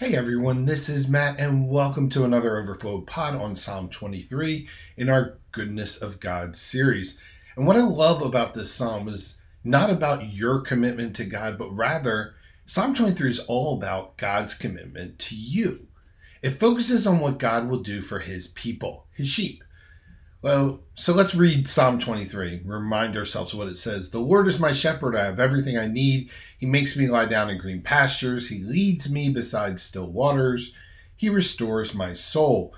Hey everyone, this is Matt, and welcome to another Overflow Pod on Psalm 23 in our Goodness of God series. And what I love about this psalm is not about your commitment to God, but rather, Psalm 23 is all about God's commitment to you. It focuses on what God will do for his people, his sheep. Well, so let's read Psalm 23. Remind ourselves what it says. The Lord is my shepherd. I have everything I need. He makes me lie down in green pastures. He leads me beside still waters. He restores my soul.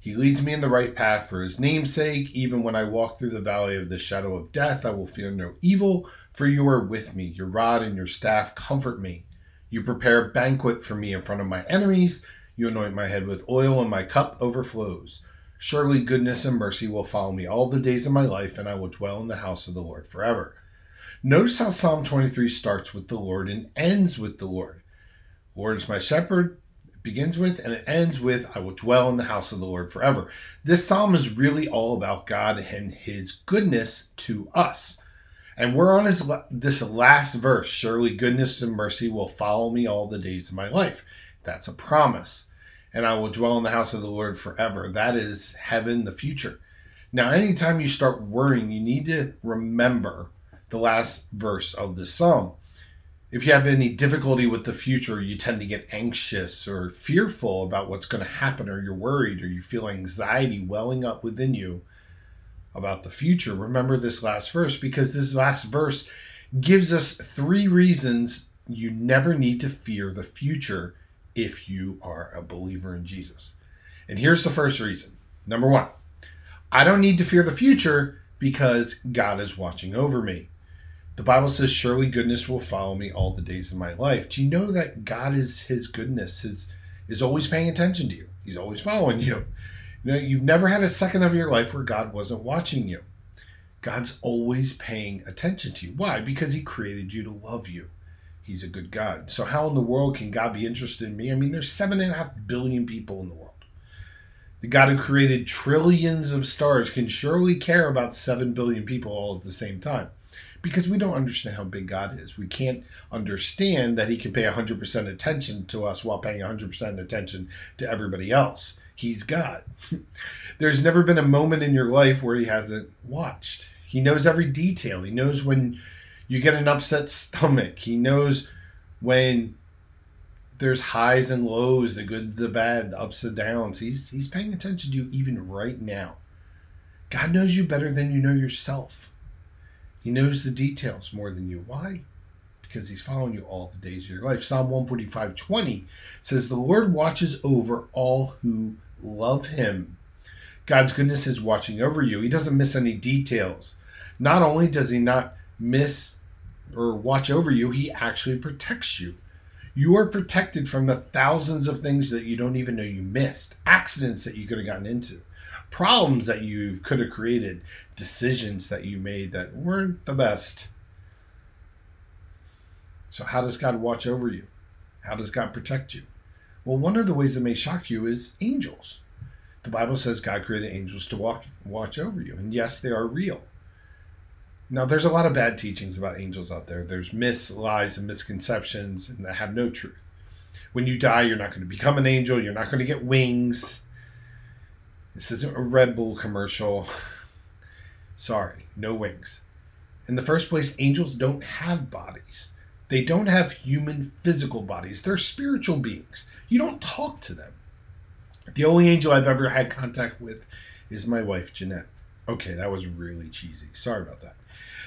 He leads me in the right path for his name's sake. Even when I walk through the valley of the shadow of death, I will fear no evil, for you are with me. Your rod and your staff comfort me. You prepare a banquet for me in front of my enemies. You anoint my head with oil, and my cup overflows. Surely goodness and mercy will follow me all the days of my life, and I will dwell in the house of the Lord forever. Notice how Psalm 23 starts with the Lord and ends with the Lord. Lord is my shepherd, it begins with, and it ends with, I will dwell in the house of the Lord forever. This psalm is really all about God and his goodness to us. And we're on his, this last verse surely goodness and mercy will follow me all the days of my life. That's a promise and I will dwell in the house of the Lord forever. That is heaven, the future. Now, anytime you start worrying, you need to remember the last verse of the psalm. If you have any difficulty with the future, you tend to get anxious or fearful about what's going to happen, or you're worried, or you feel anxiety welling up within you about the future. Remember this last verse because this last verse gives us three reasons you never need to fear the future if you are a believer in Jesus. And here's the first reason. Number one, I don't need to fear the future because God is watching over me. The Bible says, Surely goodness will follow me all the days of my life. Do you know that God is His goodness, His is always paying attention to you? He's always following you. You know, you've never had a second of your life where God wasn't watching you. God's always paying attention to you. Why? Because He created you to love you he's a good God. So how in the world can God be interested in me? I mean, there's seven and a half billion people in the world. The God who created trillions of stars can surely care about seven billion people all at the same time. Because we don't understand how big God is. We can't understand that He can pay 100% attention to us while paying 100% attention to everybody else. He's God. There's never been a moment in your life where He hasn't watched. He knows every detail. He knows when you get an upset stomach. He knows when there's highs and lows, the good, the bad, the ups and downs. He's he's paying attention to you even right now. God knows you better than you know yourself. He knows the details more than you. Why? Because he's following you all the days of your life. Psalm 145 20 says, The Lord watches over all who love him. God's goodness is watching over you. He doesn't miss any details. Not only does he not miss or watch over you, he actually protects you. You are protected from the thousands of things that you don't even know you missed, accidents that you could have gotten into, problems that you could have created, decisions that you made that weren't the best. So, how does God watch over you? How does God protect you? Well, one of the ways that may shock you is angels. The Bible says God created angels to walk, watch over you. And yes, they are real. Now, there's a lot of bad teachings about angels out there. There's myths, lies, and misconceptions, that have no truth. When you die, you're not going to become an angel. You're not going to get wings. This isn't a Red Bull commercial. Sorry, no wings. In the first place, angels don't have bodies. They don't have human physical bodies. They're spiritual beings. You don't talk to them. The only angel I've ever had contact with is my wife, Jeanette. Okay, that was really cheesy. Sorry about that.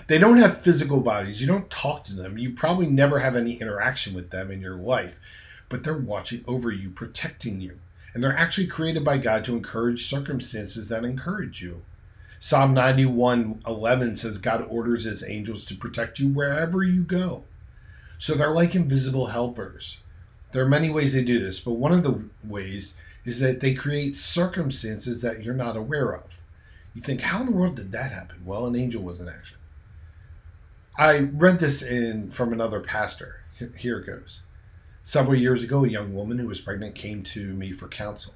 They don't have physical bodies. You don't talk to them. You probably never have any interaction with them in your life, but they're watching over you, protecting you. And they're actually created by God to encourage circumstances that encourage you. Psalm 91 11 says, God orders his angels to protect you wherever you go. So they're like invisible helpers. There are many ways they do this, but one of the ways is that they create circumstances that you're not aware of. You think, how in the world did that happen? Well, an angel was in action. I read this in from another pastor. Here it goes. Several years ago, a young woman who was pregnant came to me for counsel.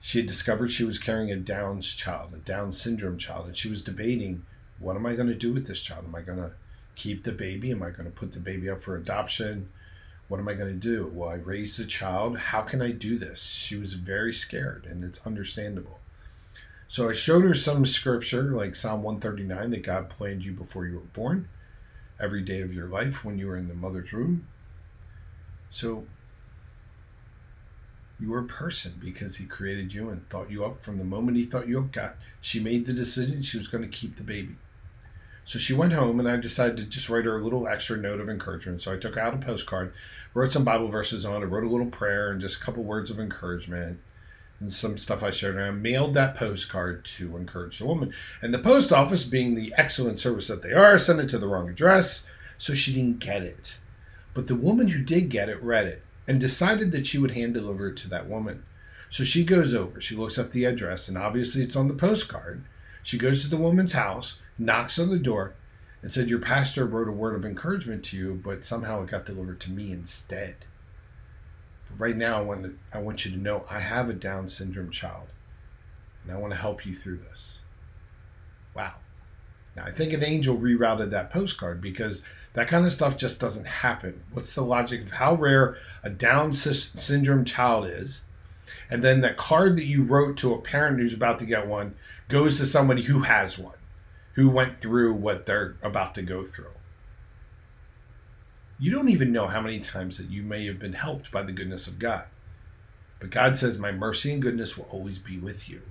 She had discovered she was carrying a Down's child, a Down syndrome child, and she was debating what am I going to do with this child? Am I going to keep the baby? Am I going to put the baby up for adoption? What am I going to do? Well, I raised a child. How can I do this? She was very scared, and it's understandable. So I showed her some scripture, like Psalm 139, that God planned you before you were born, every day of your life when you were in the mother's womb. So you were a person because He created you and thought you up from the moment He thought you up. God, she made the decision she was going to keep the baby. So she went home, and I decided to just write her a little extra note of encouragement. So I took out a postcard, wrote some Bible verses on it, wrote a little prayer, and just a couple words of encouragement, and some stuff I her. I mailed that postcard to encourage the woman. And the post office, being the excellent service that they are, sent it to the wrong address, so she didn't get it. But the woman who did get it read it and decided that she would hand deliver it to that woman. So she goes over, she looks up the address, and obviously it's on the postcard. She goes to the woman's house knocks on the door, and said, Your pastor wrote a word of encouragement to you, but somehow it got delivered to me instead. Right now, I want, to, I want you to know I have a Down syndrome child, and I want to help you through this. Wow. Now, I think an angel rerouted that postcard because that kind of stuff just doesn't happen. What's the logic of how rare a Down syndrome child is? And then the card that you wrote to a parent who's about to get one goes to somebody who has one who went through what they're about to go through. You don't even know how many times that you may have been helped by the goodness of God. But God says, My mercy and goodness will always be with you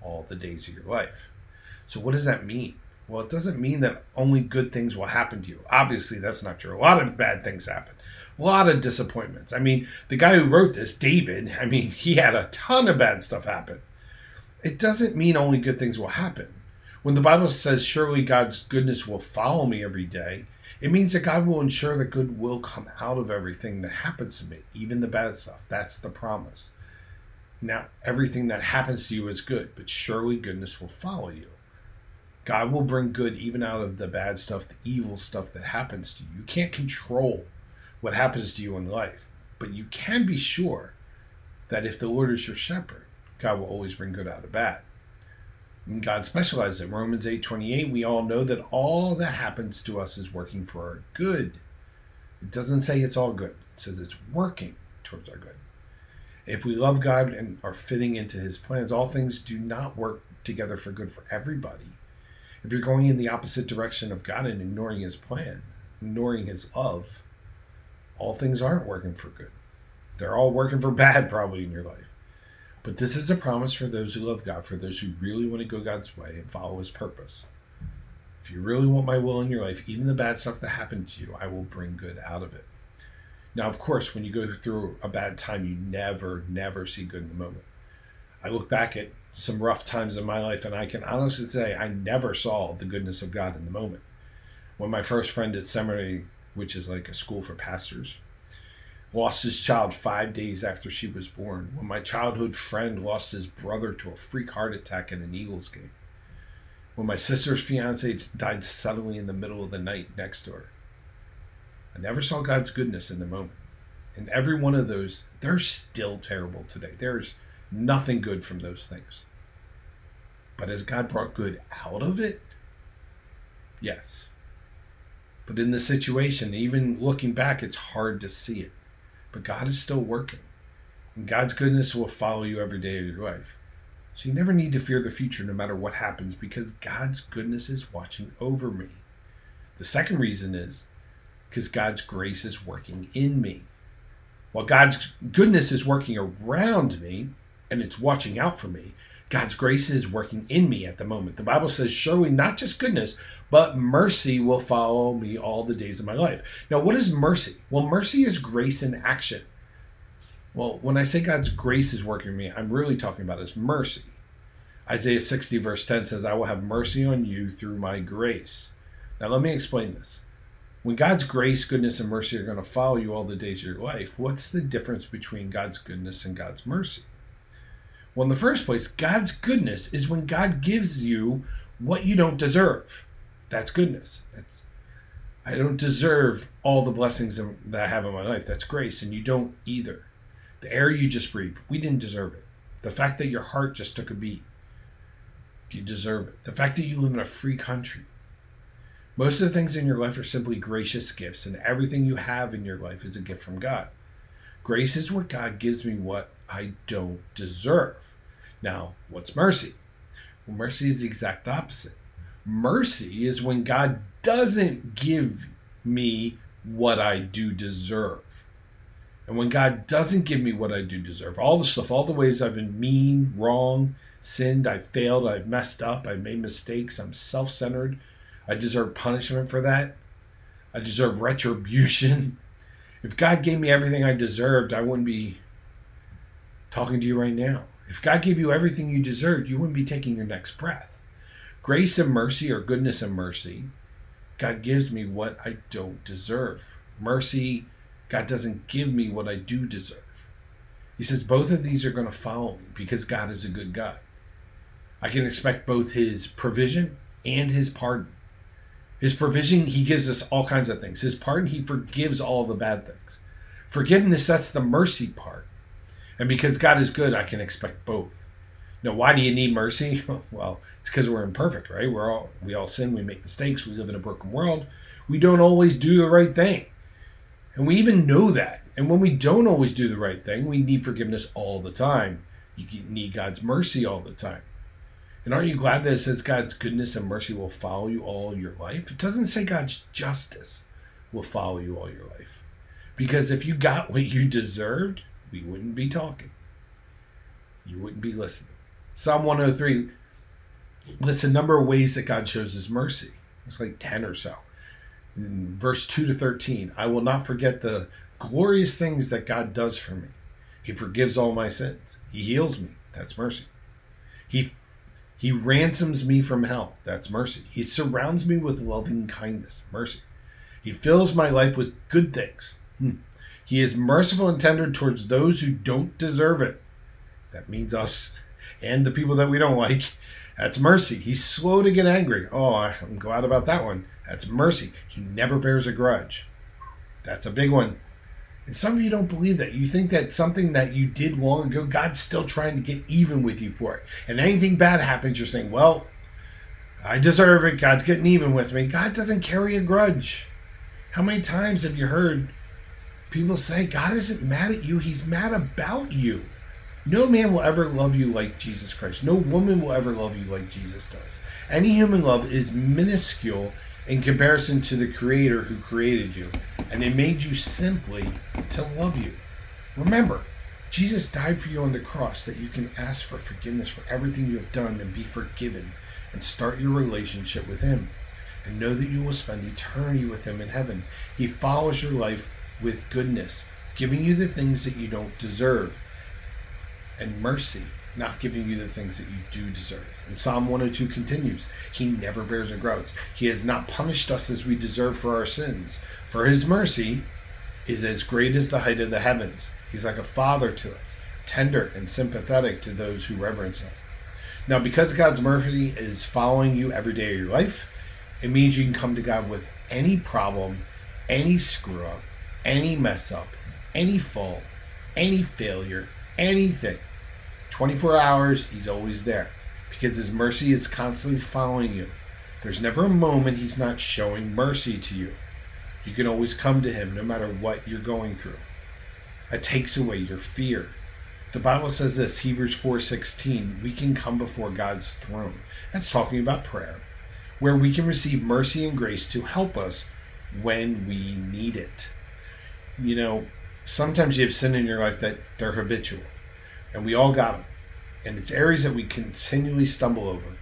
all the days of your life. So, what does that mean? Well, it doesn't mean that only good things will happen to you. Obviously, that's not true. A lot of bad things happen, a lot of disappointments. I mean, the guy who wrote this, David, I mean, he had a ton of bad stuff happen. It doesn't mean only good things will happen. When the Bible says, Surely God's goodness will follow me every day, it means that God will ensure that good will come out of everything that happens to me, even the bad stuff. That's the promise. Now, everything that happens to you is good, but surely goodness will follow you. God will bring good even out of the bad stuff, the evil stuff that happens to you. You can't control what happens to you in life, but you can be sure that if the Lord is your shepherd, God will always bring good out of bad. God specializes in Romans 8:28, we all know that all that happens to us is working for our good. It doesn't say it's all good. It says it's working towards our good. If we love God and are fitting into his plans, all things do not work together for good for everybody. If you're going in the opposite direction of God and ignoring his plan, ignoring his love, all things aren't working for good. They're all working for bad probably in your life. But this is a promise for those who love God, for those who really want to go God's way and follow His purpose. If you really want my will in your life, even the bad stuff that happened to you, I will bring good out of it. Now, of course, when you go through a bad time, you never, never see good in the moment. I look back at some rough times in my life, and I can honestly say I never saw the goodness of God in the moment. When my first friend at seminary, which is like a school for pastors, lost his child five days after she was born, when my childhood friend lost his brother to a freak heart attack in an Eagles game, when my sister's fiance died suddenly in the middle of the night next to her. I never saw God's goodness in the moment. And every one of those, they're still terrible today. There's nothing good from those things. But has God brought good out of it? Yes. But in the situation, even looking back, it's hard to see it. But God is still working. And God's goodness will follow you every day of your life. So you never need to fear the future no matter what happens because God's goodness is watching over me. The second reason is because God's grace is working in me. While God's goodness is working around me and it's watching out for me, God's grace is working in me at the moment. The Bible says, surely not just goodness, but mercy will follow me all the days of my life. Now, what is mercy? Well, mercy is grace in action. Well, when I say God's grace is working in me, I'm really talking about his mercy. Isaiah 60, verse 10 says, I will have mercy on you through my grace. Now, let me explain this. When God's grace, goodness, and mercy are going to follow you all the days of your life, what's the difference between God's goodness and God's mercy? Well, in the first place, God's goodness is when God gives you what you don't deserve. That's goodness. That's I don't deserve all the blessings that I have in my life. That's grace, and you don't either. The air you just breathed, we didn't deserve it. The fact that your heart just took a beat, you deserve it. The fact that you live in a free country, Most of the things in your life are simply gracious gifts, and everything you have in your life is a gift from God. Grace is where God gives me what I don't deserve. Now, what's mercy? Well, mercy is the exact opposite. Mercy is when God doesn't give me what I do deserve. And when God doesn't give me what I do deserve, all the stuff, all the ways I've been mean, wrong, sinned, I've failed, I've messed up, I've made mistakes, I'm self centered, I deserve punishment for that, I deserve retribution. If God gave me everything I deserved, I wouldn't be talking to you right now. If God gave you everything you deserved, you wouldn't be taking your next breath. Grace and mercy, or goodness and mercy, God gives me what I don't deserve. Mercy, God doesn't give me what I do deserve. He says both of these are going to follow me because God is a good God. I can expect both His provision and His pardon. His provision, He gives us all kinds of things. His pardon, He forgives all the bad things. Forgiveness, that's the mercy part. And because God is good, I can expect both. Now, why do you need mercy? Well, it's because we're imperfect, right? We're all we all sin, we make mistakes, we live in a broken world. We don't always do the right thing. And we even know that. And when we don't always do the right thing, we need forgiveness all the time. You need God's mercy all the time. And aren't you glad that it says God's goodness and mercy will follow you all your life? It doesn't say God's justice will follow you all your life. Because if you got what you deserved, we wouldn't be talking. You wouldn't be listening. Psalm 103 lists a number of ways that God shows his mercy. It's like 10 or so. In verse 2 to 13, I will not forget the glorious things that God does for me. He forgives all my sins. He heals me. That's mercy. He he ransoms me from hell. That's mercy. He surrounds me with loving kindness. Mercy. He fills my life with good things. Hmm. He is merciful and tender towards those who don't deserve it. That means us and the people that we don't like. That's mercy. He's slow to get angry. Oh, I'm glad about that one. That's mercy. He never bears a grudge. That's a big one. And some of you don't believe that. You think that something that you did long ago, God's still trying to get even with you for it. And anything bad happens, you're saying, well, I deserve it. God's getting even with me. God doesn't carry a grudge. How many times have you heard people say, God isn't mad at you, He's mad about you? No man will ever love you like Jesus Christ. No woman will ever love you like Jesus does. Any human love is minuscule in comparison to the Creator who created you, and it made you simply to love you. Remember, Jesus died for you on the cross that you can ask for forgiveness for everything you have done and be forgiven and start your relationship with Him and know that you will spend eternity with Him in heaven. He follows your life with goodness, giving you the things that you don't deserve and mercy, not giving you the things that you do deserve. And Psalm 102 continues He never bears a grudge. He has not punished us as we deserve for our sins. For His mercy is as great as the height of the heavens. He's like a father to us, tender and sympathetic to those who reverence Him. Now, because God's mercy is following you every day of your life, it means you can come to God with any problem, any screw up, any mess up, any fault, any failure, anything 24 hours, he's always there because his mercy is constantly following you. There's never a moment he's not showing mercy to you. You can always come to him no matter what you're going through. It takes away your fear. The Bible says this, Hebrews 4:16, we can come before God's throne. That's talking about prayer, where we can receive mercy and grace to help us when we need it. You know, sometimes you have sin in your life that they're habitual and we all got them. And it's areas that we continually stumble over.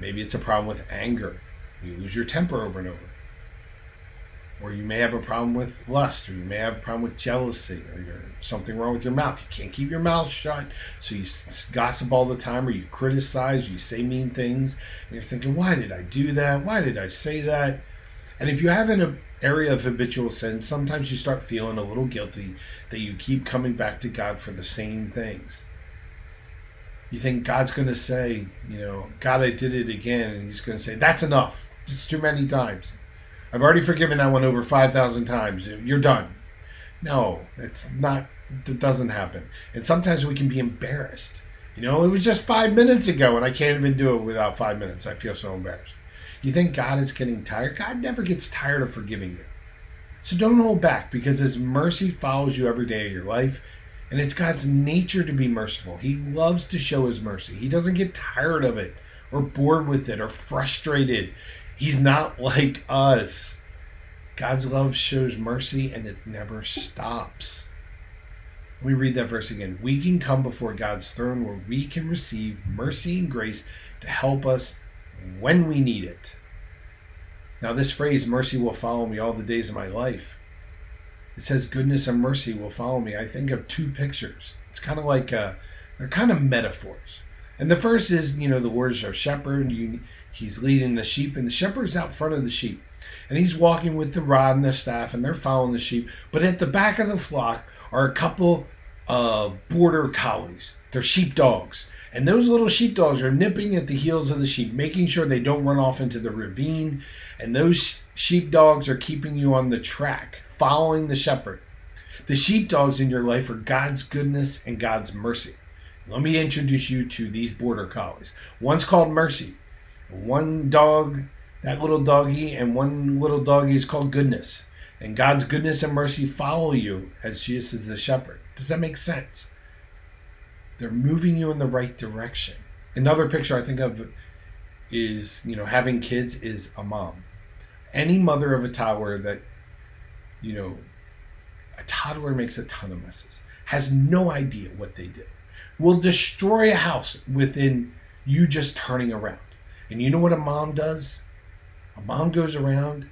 Maybe it's a problem with anger. You lose your temper over and over. Or you may have a problem with lust, or you may have a problem with jealousy, or you're, something wrong with your mouth. You can't keep your mouth shut, so you gossip all the time, or you criticize, or you say mean things, and you're thinking, why did I do that? Why did I say that? And if you have an uh, area of habitual sin, sometimes you start feeling a little guilty that you keep coming back to God for the same things. You think God's going to say, you know, God, I did it again. And he's going to say, that's enough. It's too many times. I've already forgiven that one over 5,000 times. You're done. No, that's not, that doesn't happen. And sometimes we can be embarrassed. You know, it was just five minutes ago and I can't even do it without five minutes. I feel so embarrassed. You think God is getting tired? God never gets tired of forgiving you. So don't hold back because His mercy follows you every day of your life. And it's God's nature to be merciful. He loves to show His mercy. He doesn't get tired of it or bored with it or frustrated. He's not like us. God's love shows mercy and it never stops. Let me read that verse again. We can come before God's throne where we can receive mercy and grace to help us when we need it. Now, this phrase, mercy will follow me all the days of my life, it says goodness and mercy will follow me. I think of two pictures. It's kind of like, uh, they're kind of metaphors. And the first is, you know, the words are shepherd, you, he's leading the sheep, and the shepherd's out front of the sheep. And he's walking with the rod and the staff, and they're following the sheep. But at the back of the flock are a couple of border collies. They're sheep dogs. And those little sheepdogs are nipping at the heels of the sheep, making sure they don't run off into the ravine. And those sheepdogs are keeping you on the track, following the shepherd. The sheepdogs in your life are God's goodness and God's mercy. Let me introduce you to these border collies. One's called Mercy. One dog, that little doggy, and one little doggy is called Goodness. And God's goodness and mercy follow you as Jesus is the shepherd. Does that make sense? They're moving you in the right direction. Another picture I think of is, you know, having kids is a mom. Any mother of a toddler that, you know, a toddler makes a ton of messes, has no idea what they did, will destroy a house within you just turning around. And you know what a mom does? A mom goes around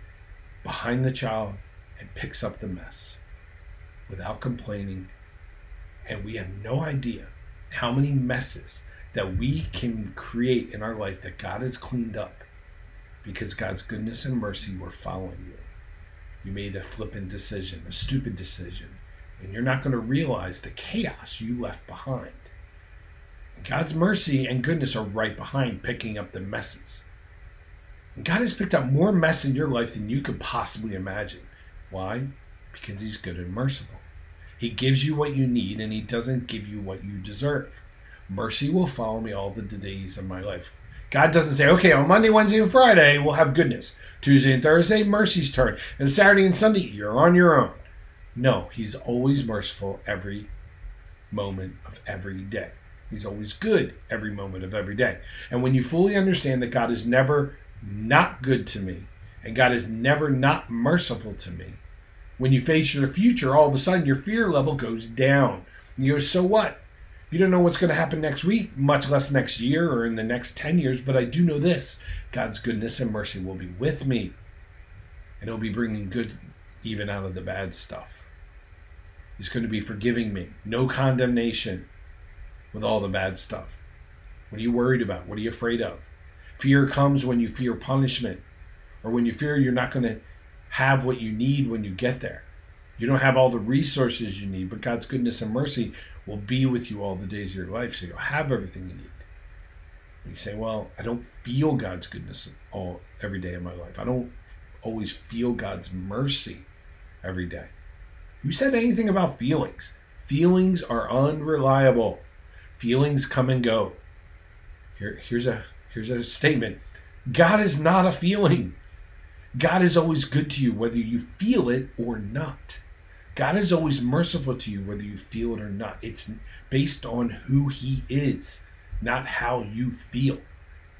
behind the child and picks up the mess without complaining. And we have no idea how many messes that we can create in our life that God has cleaned up because God's goodness and mercy were following you. You made a flippant decision, a stupid decision, and you're not going to realize the chaos you left behind. God's mercy and goodness are right behind picking up the messes. And God has picked up more mess in your life than you could possibly imagine. Why? Because He's good and merciful. He gives you what you need and he doesn't give you what you deserve. Mercy will follow me all the days of my life. God doesn't say, okay, on Monday, Wednesday, and Friday, we'll have goodness. Tuesday and Thursday, mercy's turn. And Saturday and Sunday, you're on your own. No, he's always merciful every moment of every day. He's always good every moment of every day. And when you fully understand that God is never not good to me, and God is never not merciful to me, when you face your future, all of a sudden your fear level goes down. You go, so what? You don't know what's going to happen next week, much less next year or in the next 10 years, but I do know this God's goodness and mercy will be with me, and He'll be bringing good even out of the bad stuff. He's going to be forgiving me, no condemnation with all the bad stuff. What are you worried about? What are you afraid of? Fear comes when you fear punishment or when you fear you're not going to have what you need when you get there. You don't have all the resources you need, but God's goodness and mercy will be with you all the days of your life, so you'll have everything you need. And you say, "Well, I don't feel God's goodness all every day of my life. I don't always feel God's mercy every day." Who said anything about feelings? Feelings are unreliable. Feelings come and go. Here, here's a here's a statement. God is not a feeling. God is always good to you, whether you feel it or not. God is always merciful to you, whether you feel it or not. It's based on who He is, not how you feel.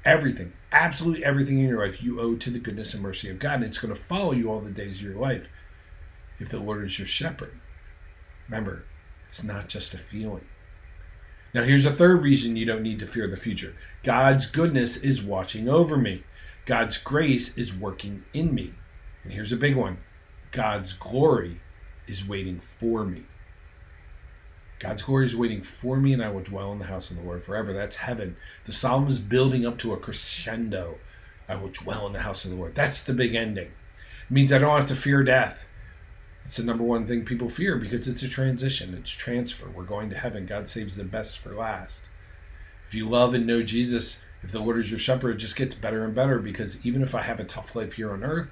Everything, absolutely everything in your life, you owe to the goodness and mercy of God, and it's going to follow you all the days of your life if the Lord is your shepherd. Remember, it's not just a feeling. Now, here's a third reason you don't need to fear the future God's goodness is watching over me. God's grace is working in me. And here's a big one God's glory is waiting for me. God's glory is waiting for me, and I will dwell in the house of the Lord forever. That's heaven. The psalm is building up to a crescendo. I will dwell in the house of the Lord. That's the big ending. It means I don't have to fear death. It's the number one thing people fear because it's a transition, it's transfer. We're going to heaven. God saves the best for last. If you love and know Jesus, if the Lord is your shepherd, it just gets better and better because even if I have a tough life here on earth,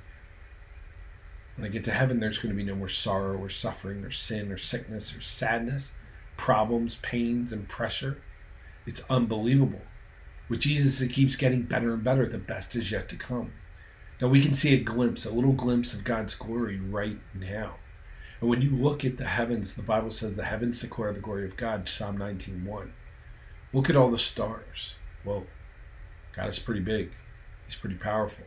when I get to heaven, there's going to be no more sorrow or suffering or sin or sickness or sadness, problems, pains, and pressure. It's unbelievable. With Jesus, it keeps getting better and better. The best is yet to come. Now we can see a glimpse, a little glimpse of God's glory right now. And when you look at the heavens, the Bible says the heavens declare the glory of God, Psalm 19:1. Look at all the stars. Well, God is pretty big. He's pretty powerful.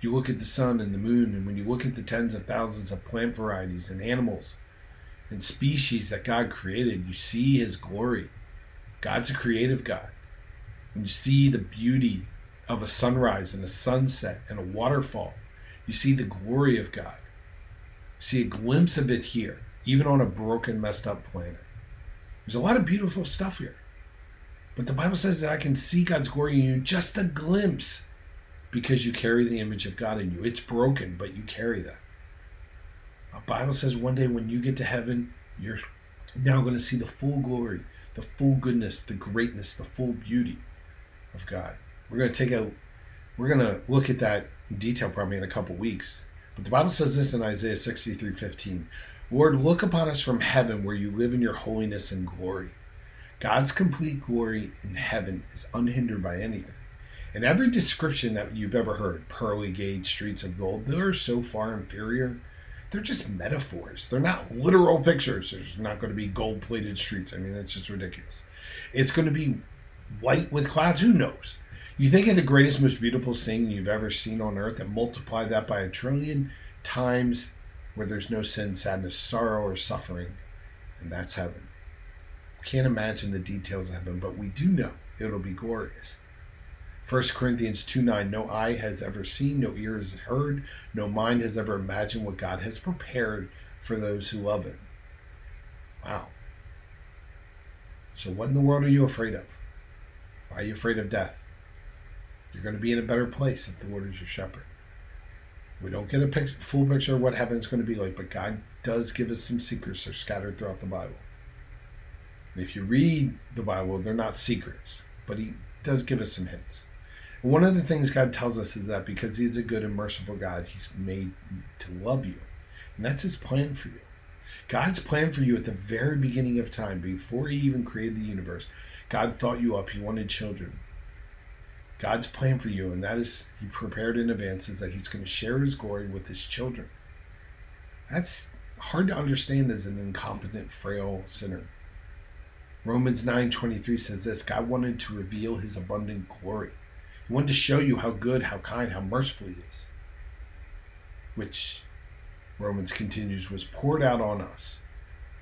You look at the sun and the moon, and when you look at the tens of thousands of plant varieties and animals and species that God created, you see his glory. God's a creative God. When you see the beauty of a sunrise and a sunset and a waterfall, you see the glory of God. You see a glimpse of it here, even on a broken, messed up planet. There's a lot of beautiful stuff here. But the Bible says that I can see God's glory in you just a glimpse because you carry the image of God in you. It's broken, but you carry that. The Bible says one day when you get to heaven, you're now going to see the full glory, the full goodness, the greatness, the full beauty of God. We're going to take a we're going to look at that in detail probably in a couple weeks. But the Bible says this in Isaiah 63 15. Lord, look upon us from heaven where you live in your holiness and glory. God's complete glory in heaven is unhindered by anything. And every description that you've ever heard, pearly gates, streets of gold, they're so far inferior. They're just metaphors. They're not literal pictures. There's not going to be gold plated streets. I mean, that's just ridiculous. It's going to be white with clouds. Who knows? You think of the greatest, most beautiful thing you've ever seen on earth and multiply that by a trillion times where there's no sin, sadness, sorrow, or suffering, and that's heaven. Can't imagine the details of heaven, but we do know it'll be glorious. 1 Corinthians 2 9, no eye has ever seen, no ear has heard, no mind has ever imagined what God has prepared for those who love Him. Wow. So, what in the world are you afraid of? Why are you afraid of death? You're going to be in a better place if the Lord is your shepherd. We don't get a picture, full picture of what heaven's going to be like, but God does give us some secrets. They're scattered throughout the Bible. And if you read the Bible, they're not secrets, but He does give us some hints. One of the things God tells us is that because He's a good and merciful God, He's made to love you. And that's His plan for you. God's plan for you at the very beginning of time, before He even created the universe, God thought you up. He wanted children. God's plan for you, and that is He prepared in advance, is that He's going to share His glory with His children. That's hard to understand as an incompetent, frail sinner. Romans 9:23 says this, God wanted to reveal his abundant glory. He wanted to show you how good, how kind, how merciful he is. Which Romans continues was poured out on us,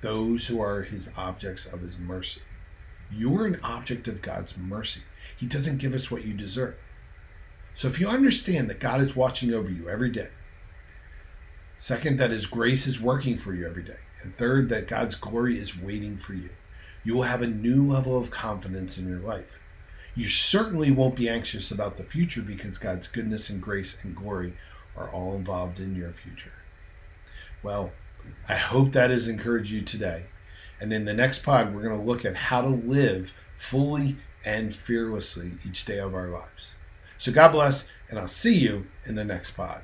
those who are his objects of his mercy. You're an object of God's mercy. He doesn't give us what you deserve. So if you understand that God is watching over you every day, second, that His grace is working for you every day, and third, that God's glory is waiting for you, you will have a new level of confidence in your life. You certainly won't be anxious about the future because God's goodness and grace and glory are all involved in your future. Well, I hope that has encouraged you today. And in the next pod, we're going to look at how to live fully and fearlessly each day of our lives. So God bless, and I'll see you in the next pod.